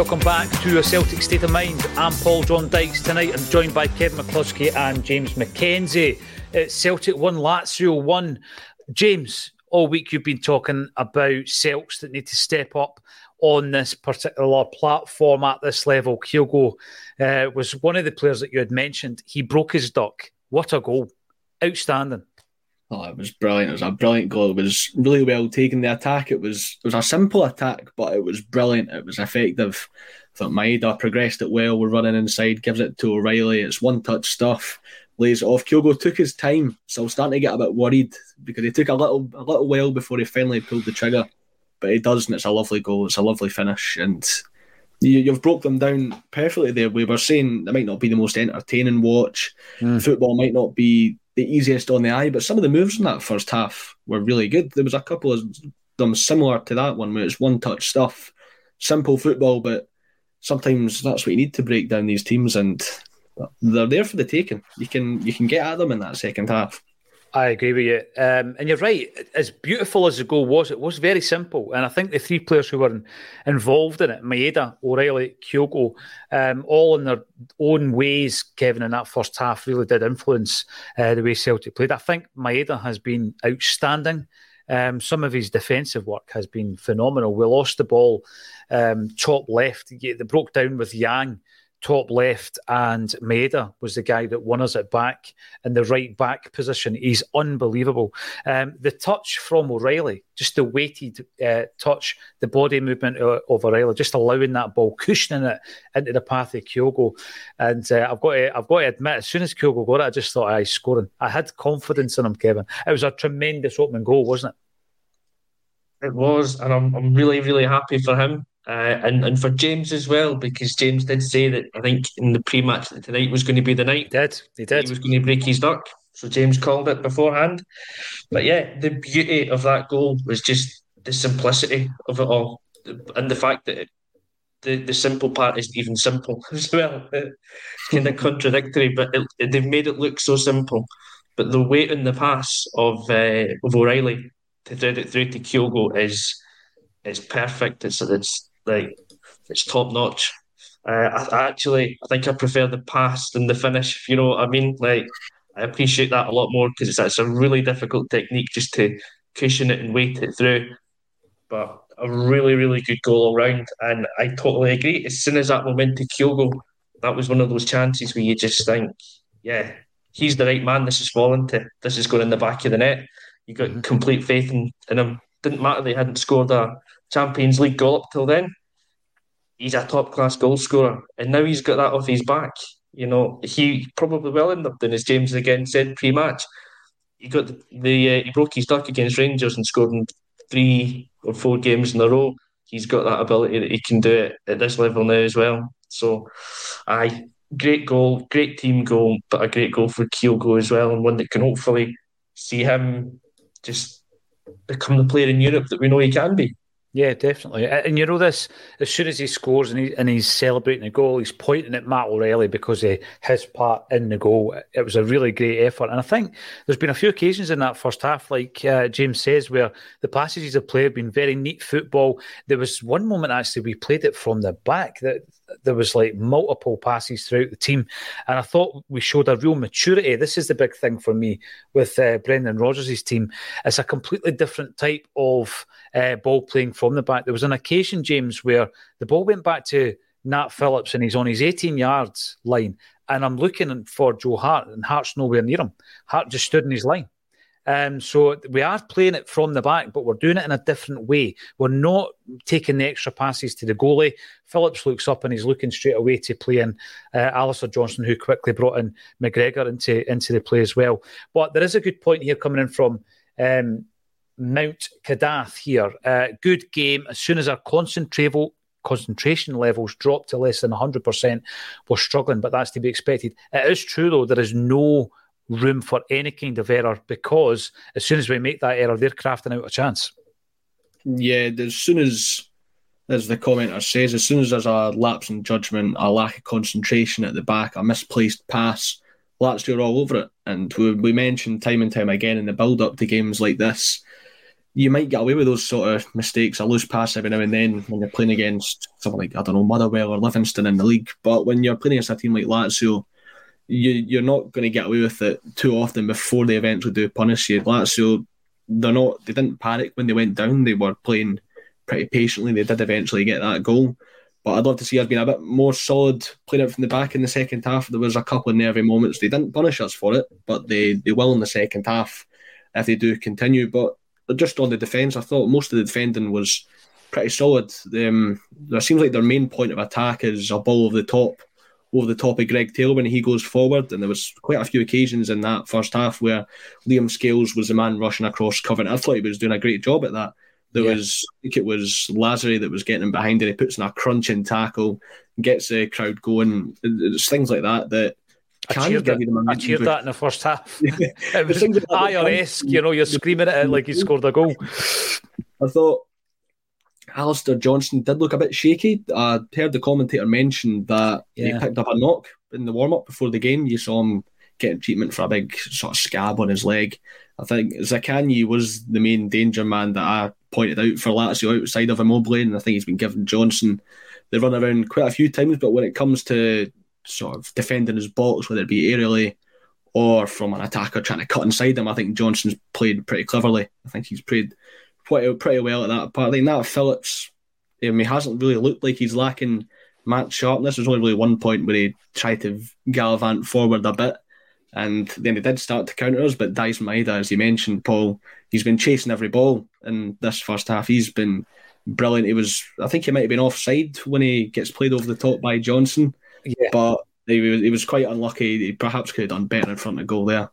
Welcome back to a Celtic State of Mind. I'm Paul John Dykes. Tonight I'm joined by Kevin McCluskie and James McKenzie. It's Celtic 1, Lazio 1. James, all week you've been talking about Celts that need to step up on this particular platform at this level. Kyogo uh, was one of the players that you had mentioned. He broke his duck. What a goal. Outstanding. Oh, it was brilliant. It was a brilliant goal. It was really well taken. The attack. It was it was a simple attack, but it was brilliant. It was effective. I thought Maeda progressed it well. We're running inside, gives it to O'Riley. It's one touch stuff. Lays it off. Kyogo took his time, so I was starting to get a bit worried because he took a little a little while before he finally pulled the trigger. But he does, and it's a lovely goal. It's a lovely finish, and you, have broke them down perfectly there. We were saying it might not be the most entertaining watch. Mm. Football might not be the easiest on the eye, but some of the moves in that first half were really good. There was a couple of them similar to that one where it's one touch stuff, simple football, but sometimes that's what you need to break down these teams, and they're there for the taking. You can you can get at them in that second half. I agree with you. Um, and you're right. As beautiful as the goal was, it was very simple. And I think the three players who were in, involved in it, Maeda, O'Riley, Kyogo, um, all in their own ways, Kevin, in that first half really did influence uh, the way Celtic played. I think Maeda has been outstanding. Um, some of his defensive work has been phenomenal. We lost the ball um, top left. They broke down with Yang top left, and Maeda was the guy that won us it back in the right back position. He's unbelievable. Um, the touch from O'Riley, just the weighted uh, touch, the body movement of, of O'Riley, just allowing that ball, cushioning it into the path of Kyogo. And uh, I've got to, I've got to admit, as soon as Kyogo got it, I just thought, I scoring. I had confidence in him, Kevin. It was a tremendous opening goal, wasn't it? It was, and I'm, I'm really, really happy for him. Uh, and and for James as well, because James did say that I think in the pre-match that tonight was going to be the night. He did he did? He was going to break his duck. So James called it beforehand. But yeah, the beauty of that goal was just the simplicity of it all, and the fact that it, the the simple part isn't even simple as well. It's kind of contradictory, but it, they've made it look so simple. But the weight in the pass of uh, of O'Riley to thread it through to Kyogo is is perfect. It's it's like it's top notch. Uh, I, I, actually I think I prefer the pass than the finish. If you know what I mean, like I appreciate that a lot more because it's it's a really difficult technique just to cushion it and weight it through. But a really really good goal all round, and I totally agree. As soon as that went into Kyogo, that was one of those chances where you just think, yeah, he's the right man. This is falling to. This is going in the back of the net. You got mm-hmm. complete faith in, in him. Didn't matter they hadn't scored a Champions League goal up till then. he's a top class goal scorer, and now he's got that off his back. You know, he probably will end up doing as James again said pre match. He got the, the uh, he broke his duck against Rangers and scored in three or four games in a row. He's got that ability that he can do it at this level now as well. So, aye, great goal, great team goal, but a great goal for Kyogo as well, and one that can hopefully see him just become the player in Europe that we know he can be. Yeah, definitely. And you know this, as soon as he scores and, he, and he's celebrating the goal, he's pointing at Matt O'Riley because of his part in the goal. It was a really great effort. And I think there's been a few occasions in that first half, like uh, James says, where the passages of play have been very neat football. There was one moment, actually, we played it from the back that there was like multiple passes throughout the team. And I thought we showed a real maturity. This is the big thing for me with uh, Brendan Rodgers' team. It's a completely different type of uh, ball playing from the back. There was an occasion, James, where the ball went back to Nat Phillips and he's on his 18 yards line. And I'm looking for Joe Hart, and Hart's nowhere near him. Hart just stood in his line. Um, so we are playing it from the back, but we're doing it in a different way. We're not taking the extra passes to the goalie. Phillips looks up and he's looking straight away to play in uh, Alistair Johnston, who quickly brought in McGregor into into the play as well. But there is a good point here coming in from um, Mount Kadath here. Uh, good game. As soon as our concentration concentration levels drop to less than 100%, we're struggling, but that's to be expected. It is true, though, there is no room for any kind of error because as soon as we make that error, they're crafting out a chance. Yeah, as soon as, as the commenter says, as soon as there's a lapse in judgment, a lack of concentration at the back, a misplaced pass, Lazio are all over it. And we, we mentioned time and time again in the build up to games like this, you might get away with those sort of mistakes, a loose pass every now and then when you're playing against someone like, I don't know, Motherwell or Livingston in the league. But when you're playing against a team like Lazio, you, you're not going to get away with it too often before they eventually do punish you. Lazio, they're not, they didn't panic when they went down. They were playing pretty patiently. They did eventually get that goal. But I'd love to see us being a bit more solid, playing it from the back in the second half. There was a couple of nervy moments. They didn't punish us for it, but they, they will in the second half if they do continue. But just on the defence, I thought most of the defending was pretty solid. Um, there seems like their main point of attack is a ball over the top, over the top of Greg Taylor when he goes forward. And there was quite a few occasions in that first half where Liam Scales was the man rushing across cover. And I thought he was doing a great job at that. There yeah. was, I think it was Lazzari that was getting him behind, and he puts in a crunching tackle, gets the crowd going. It's things like that that I cheered, it, I cheered that in the first half. it was IRS, you know, you're screaming at it like he scored a goal. I thought Alistair Johnston did look a bit shaky. I heard the commentator mention that yeah. he picked up a knock in the warm up before the game. You saw him getting treatment for a big sort of scab on his leg. I think Zaccagni was the main danger man that I pointed out for Lazio outside of Immobile, and I think he's been given Johnston the run around quite a few times. But when it comes to sort of defending his box, whether it be aerially or from an attacker trying to cut inside him. I think Johnston's played pretty cleverly. I think he's played pretty, pretty well at that part. I think that Phillips, um, he hasn't really looked like he's lacking match sharpness. There's only really one point where he tried to gallivant forward a bit. And then he did start to counter us, but Daizen Maeda, as you mentioned, Paul, he's been chasing every ball in this first half. He's been brilliant. He was, I think he might have been offside when he gets played over the top by Johnston. Yeah. But he was, he was quite unlucky. He perhaps could have done better in front of goal there.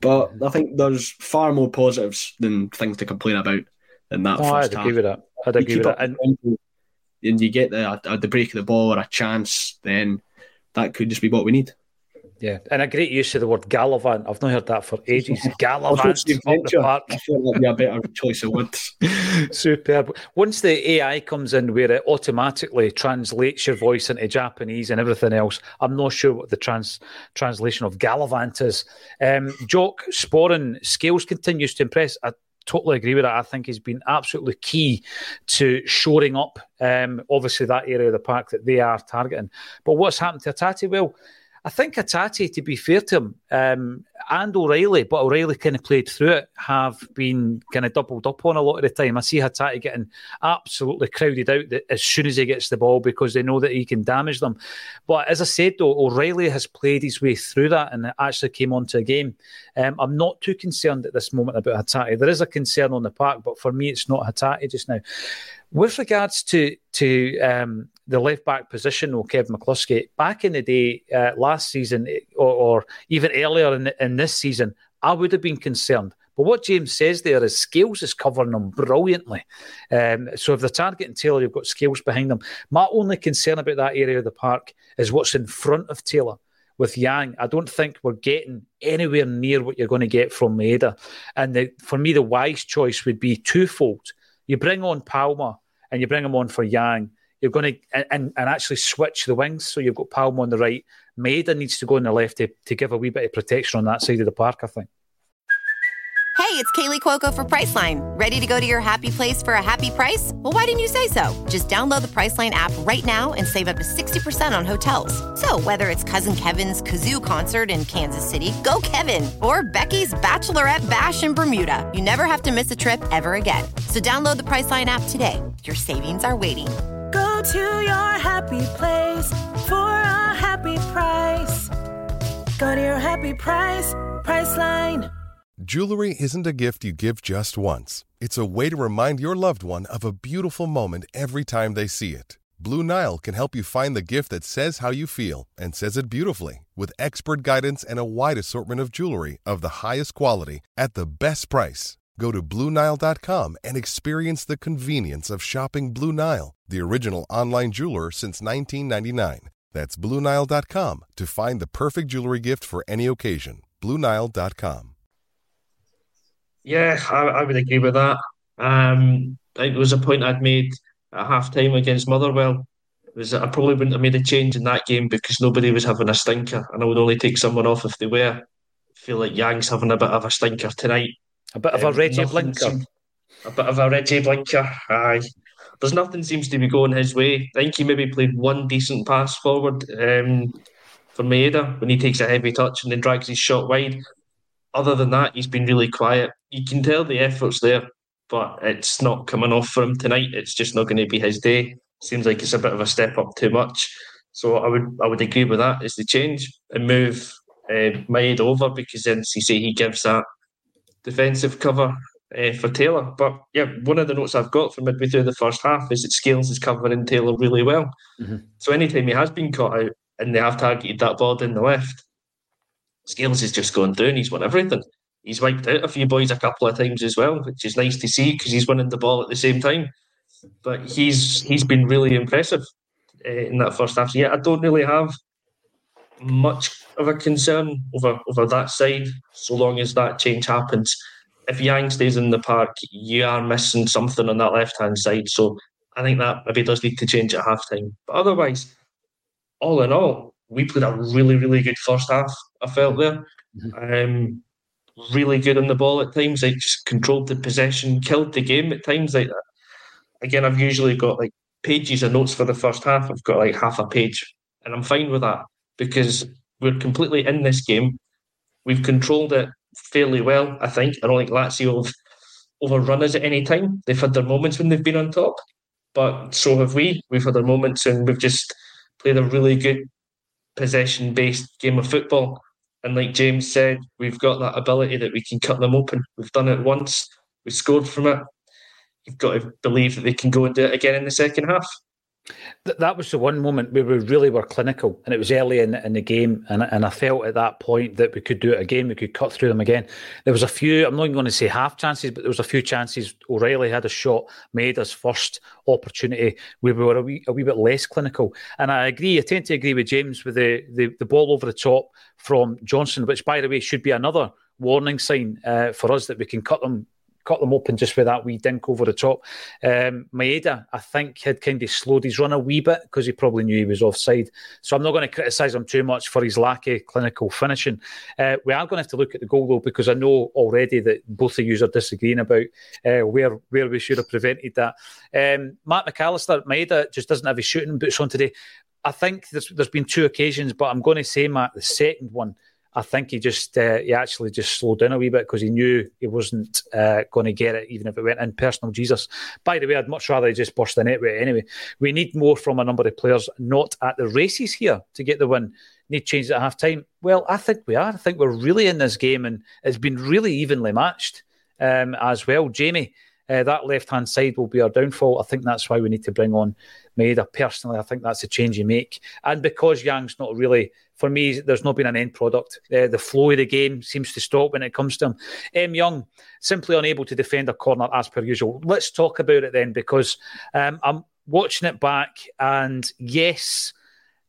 But I think there's far more positives than things to complain about in that oh, first I'd half. agree with that. I'd agree with that. And, and you get the, the break of the ball or a chance, then that could just be what we need. Yeah, and a great use of the word gallivant. I've not heard that for ages. Gallivant. I thought that'd be a better choice of words. Superb. Once the AI comes in where it automatically translates your voice into Japanese and everything else, I'm not sure what the trans translation of gallivant is. Um, Jock Sporran Scales continues to impress. I totally agree with that. I think he's been absolutely key to shoring up, um, obviously, that area of the park that they are targeting. But what's happened to Hatate? Well, I think Hatate, to be fair to him, um, and O'Riley, but O'Riley kind of played through it, have been kind of doubled up on a lot of the time. I see Hatate getting absolutely crowded out as soon as he gets the ball because they know that he can damage them. But as I said, though, O'Riley has played his way through that and it actually came onto a game. Um, I'm not too concerned at this moment about Hatate. There is a concern on the park, but for me, it's not Hatate just now. With regards to to um, the left back position, or Kevin McCluskie, back in the day, uh, last season, or, or even earlier in, in this season, I would have been concerned. But what James says there is Scales is covering them brilliantly. Um, so if they're targeting Taylor, you've got Scales behind them. My only concern about that area of the park is what's in front of Taylor with Yang. I don't think we're getting anywhere near what you're going to get from Maeda. And the, for me, the wise choice would be twofold. You bring on Palma and you bring him on for Yang. You're going to and, and actually switch the wings. So you've got Palma on the right. Maeda needs to go on the left to, to give a wee bit of protection on that side of the park, I think. Hey, it's Kaley Cuoco for Priceline. Ready to go to your happy place for a happy price? Well, why didn't you say so? Just download the Priceline app right now and save up to 60% on hotels. So, whether it's Cousin Kevin's Kazoo concert in Kansas City, go Kevin, or Becky's Bachelorette Bash in Bermuda, you never have to miss a trip ever again. So, download the Priceline app today. Your savings are waiting. To your happy place for a happy price. Go to your happy price, Priceline. Jewelry isn't a gift you give just once. It's a way to remind your loved one of a beautiful moment every time they see it. Blue Nile can help you find the gift that says how you feel and says it beautifully with expert guidance and a wide assortment of jewelry of the highest quality at the best price. Go to BlueNile.com and experience the convenience of shopping Blue Nile, the original online jeweler since 1999. That's BlueNile.com to find the perfect jewelry gift for any occasion. BlueNile.com. Yeah, I, I would agree with that. Um, it was a point I'd made at half time against Motherwell. Was I probably wouldn't have made a change in that game because nobody was having a stinker, and I would only take someone off if they were. I feel like Yang's having a bit of a stinker tonight. A bit of um, a Regi Blinker. Seemed, a bit of a Regi Blinker. Aye. There's nothing seems to be going his way. I think he maybe played one decent pass forward um, for Maeda when he takes a heavy touch and then drags his shot wide other than that, he's been really quiet. You can tell the effort's there, but it's not coming off for him tonight. It's just not going to be his day. Seems like it's a bit of a step up too much. So I would I would agree with that. Is the change and move uh, Maeda over because then you say he gives that defensive cover uh, for Taylor. But yeah, one of the notes I've got from midway through the first half is that Scales is covering Taylor really well. Mm-hmm. So anytime he has been caught out and they have targeted that ball in the left, Scales is just going down. He's won everything. He's wiped out a few boys a couple of times as well, which is nice to see because he's winning the ball at the same time. But he's he's been really impressive uh, in that first half. So yeah, I don't really have much of a concern over over that side, so long as that change happens. If Yang stays in the park, you are missing something on that left hand side. So I think that maybe does need to change at half time. But otherwise, all in all, we played a really, really good first half. I felt there. Mm-hmm. Um, really good on the ball at times. Like just controlled the possession, killed the game at times. Like that. Again, I've usually got like pages of notes for the first half. I've got like half a page, and I'm fine with that because we're completely in this game. We've controlled it fairly well, I think. I don't think Lazio have overrun us at any time. They've had their moments when they've been on top, but so have we. We've had our moments and we've just played a really good possession based game of football. And like James said, we've got that ability that we can cut them open. We've done it once, we scored from it. You've got to believe that they can go and do it again in the second half. Th- that was the one moment where we really were clinical, and it was early in, in the game, and and I felt at that point that we could do it again. We could cut through them again. There was a few. I'm not even going to say half chances, but there was a few chances. O'Riley had a shot, made us first opportunity we were a wee, a wee bit less clinical. And I agree. I tend to agree with James with the the, the ball over the top from Johnston, which by the way should be another warning sign uh, for us that we can cut them cut them open just with that wee dink over the top. Um, Maeda, I think, had kind of slowed his run a wee bit because he probably knew he was offside. So I'm not going to criticise him too much for his lack of clinical finishing. Uh, we are going to have to look at the goal though because I know already that both of you are disagreeing about uh, where where we should have prevented that. Um, Matt McAllister, Maeda just doesn't have his shooting boots on today. I think there's, there's been two occasions, but I'm going to say, Matt, the second one I think he just uh, he actually just slowed down a wee bit because he knew he wasn't uh, going to get it, even if it went in. Personal Jesus. By the way, I'd much rather he just burst the net with it anyway. We need more from a number of players not at the races here to get the win. Need changes at half time. Well, I think we are. I think we're really in this game, and it's been really evenly matched um, as well. Jamie, uh, that left hand side will be our downfall. I think that's why we need to bring on Maeda. Personally, I think that's a change you make. And because Yang's not really, for me, there's not been an end product. Uh, the flow of the game seems to stop when it comes to him. M. Young, simply unable to defend a corner as per usual. Let's talk about it then, because um, I'm watching it back, and yes,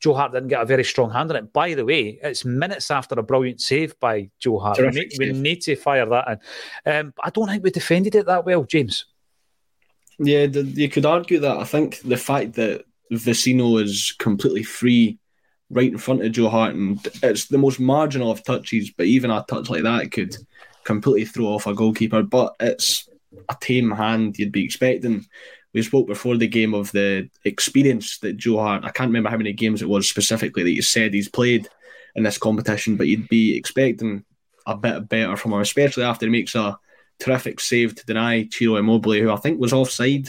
Joe Hart didn't get a very strong hand on it. By the way, it's minutes after a brilliant save by Joe Hart. We need, we need, to fire that in. Um, I don't think we defended it that well, James. Yeah, you could argue that. I think the fact that Vecino is completely free right in front of Joe Hart, and it's the most marginal of touches, but even a touch like that could completely throw off a goalkeeper. But it's a tame hand you'd be expecting. We spoke before the game of the experience that Joe Hart, I can't remember how many games it was specifically that you said he's played in this competition, but you'd be expecting a bit better from him, especially after he makes a terrific save to deny Ciro Immobile, who I think was offside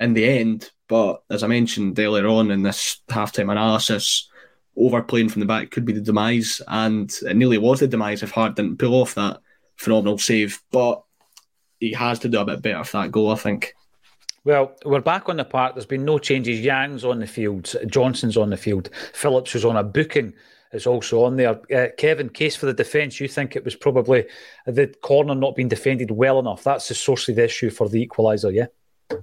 in the end. But as I mentioned earlier on in this halftime analysis, overplaying from the back could be the demise, and it nearly was the demise if Hart didn't pull off that phenomenal save. But he has to do a bit better for that goal, I think. Well, we're back on the park. There's been no changes. Yang's on the field. Johnston's on the field. Phillips was on a booking is also on there. Uh, Kevin, case for the defence, you think it was probably the corner not being defended well enough. That's the source of the issue for the equaliser, yeah?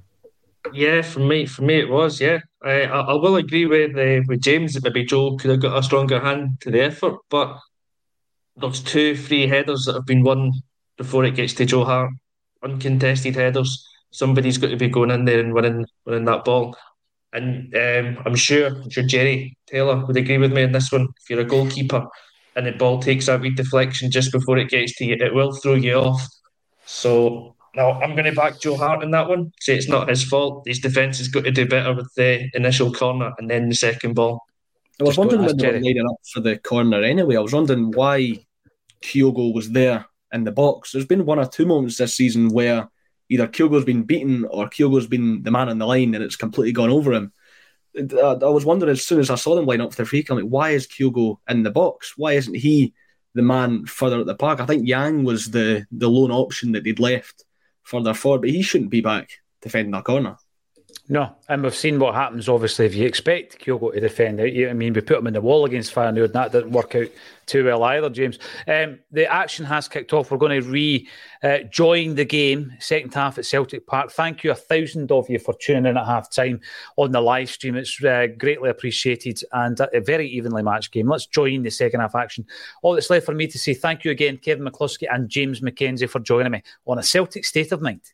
Yeah, for me, for me it was. Yeah, I, I will agree with uh, with James that maybe Joe could have got a stronger hand to the effort, but there's two free headers that have been won before it gets to Joe Hart, uncontested headers somebody's got to be going in there and winning winning that ball. And um, I'm sure, I'm sure Jerry Taylor would agree with me on this one. If you're a goalkeeper and the ball takes a wee deflection just before it gets to you, it will throw you off. So now I'm going to back Joe Hart in that one. Say it's not his fault. His defence has got to do better with the initial corner and then the second ball. I was wondering when they were lining up for the corner anyway. I was wondering why Kyogo was there in the box. There's been one or two moments this season where either Kyogo's been beaten or Kyogo's been the man on the line and it's completely gone over him. Uh, I, was wondering as soon as I saw them line up for the free kick, I'm like, why is Kyogo in the box? Why isn't he the man further at the park? I think Yang was the the lone option that they'd left further forward, but he shouldn't be back defending that corner. No, and we've seen what happens. Obviously, if you expect Kyogo to defend I mean, we put him in the wall against Feyenoord, and that didn't work out too well either. James, um, the action has kicked off. We're going to re-join uh, the game, second half at Celtic Park. Thank you, a thousand of you, for tuning in at half time on the live stream. It's uh, greatly appreciated and a very evenly matched game. Let's join the second half action. All that's left for me to say thank you again, Kevin McCluskie and James McKenzie, for joining me on a Celtic State of Mind.